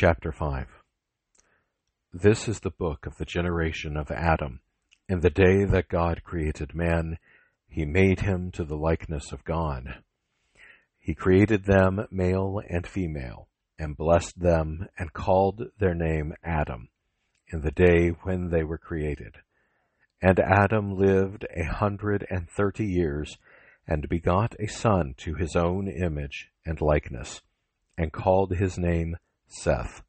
Chapter 5 This is the book of the generation of Adam. In the day that God created man, he made him to the likeness of God. He created them male and female, and blessed them, and called their name Adam, in the day when they were created. And Adam lived a hundred and thirty years, and begot a son to his own image and likeness, and called his name Seth.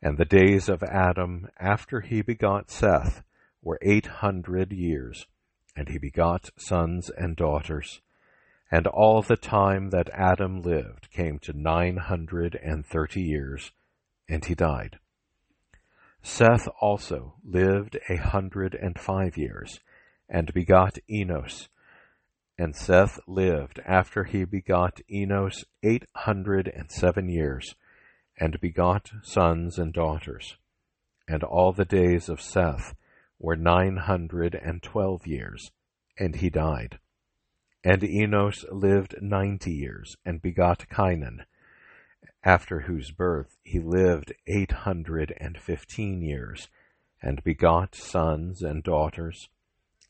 And the days of Adam after he begot Seth were eight hundred years, and he begot sons and daughters. And all the time that Adam lived came to nine hundred and thirty years, and he died. Seth also lived a hundred and five years, and begot Enos. And Seth lived after he begot Enos eight hundred and seven years, and begot sons and daughters. And all the days of Seth were nine hundred and twelve years, and he died. And Enos lived ninety years, and begot Cainan, after whose birth he lived eight hundred and fifteen years, and begot sons and daughters.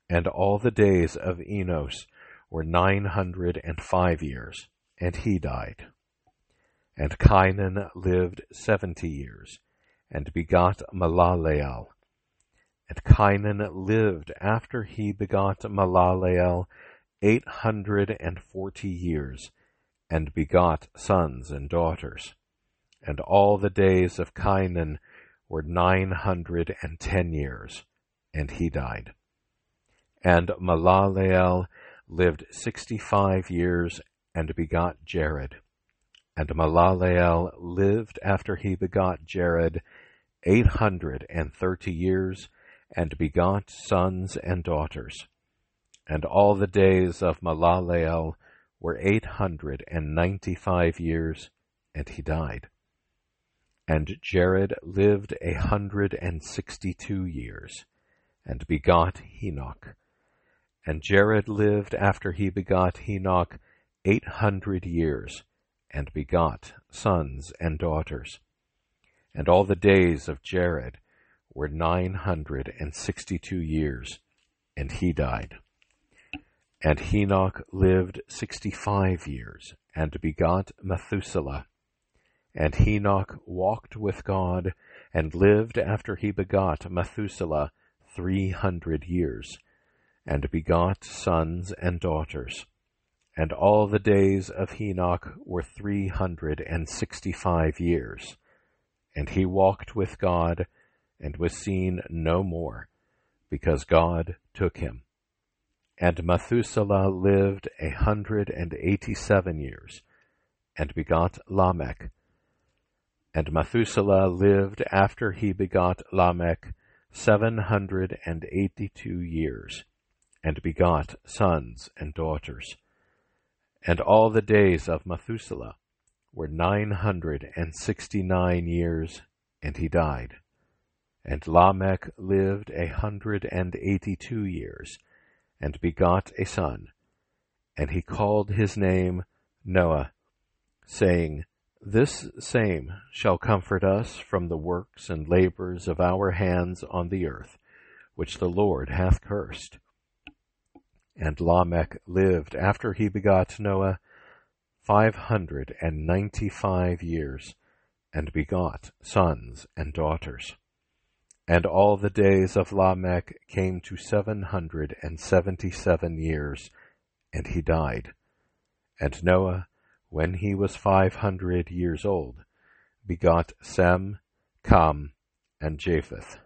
And all the days of Enos were nine hundred and five years, and he died. And Cainan lived seventy years, and begot Malaleel. And Cainan lived after he begot Malaleel eight hundred and forty years, and begot sons and daughters. And all the days of Cainan were nine hundred and ten years, and he died. And Malaleel lived sixty five years, and begot Jared. And Malaleel lived after he begot Jared eight hundred and thirty years, and begot sons and daughters. And all the days of Malaleel were eight hundred and ninety five years, and he died. And Jared lived a hundred and sixty two years, and begot Henoch. And Jared lived after he begot Henoch eight hundred years, and begot sons and daughters. And all the days of Jared were nine hundred and sixty two years, and he died. And Henoch lived sixty five years, and begot Methuselah. And Henoch walked with God, and lived after he begot Methuselah three hundred years, and begot sons and daughters. And all the days of Henoch were three hundred and sixty five years. And he walked with God, and was seen no more, because God took him. And Methuselah lived a hundred and eighty seven years, and begot Lamech. And Methuselah lived after he begot Lamech seven hundred and eighty two years, and begot sons and daughters. And all the days of Methuselah were nine hundred and sixty nine years, and he died. And Lamech lived a hundred and eighty two years, and begot a son. And he called his name Noah, saying, This same shall comfort us from the works and labors of our hands on the earth, which the Lord hath cursed. And Lamech lived after he begot Noah five hundred and ninety five years, and begot sons and daughters. And all the days of Lamech came to seven hundred and seventy seven years, and he died. And Noah, when he was five hundred years old, begot Sem, Cham, and Japheth.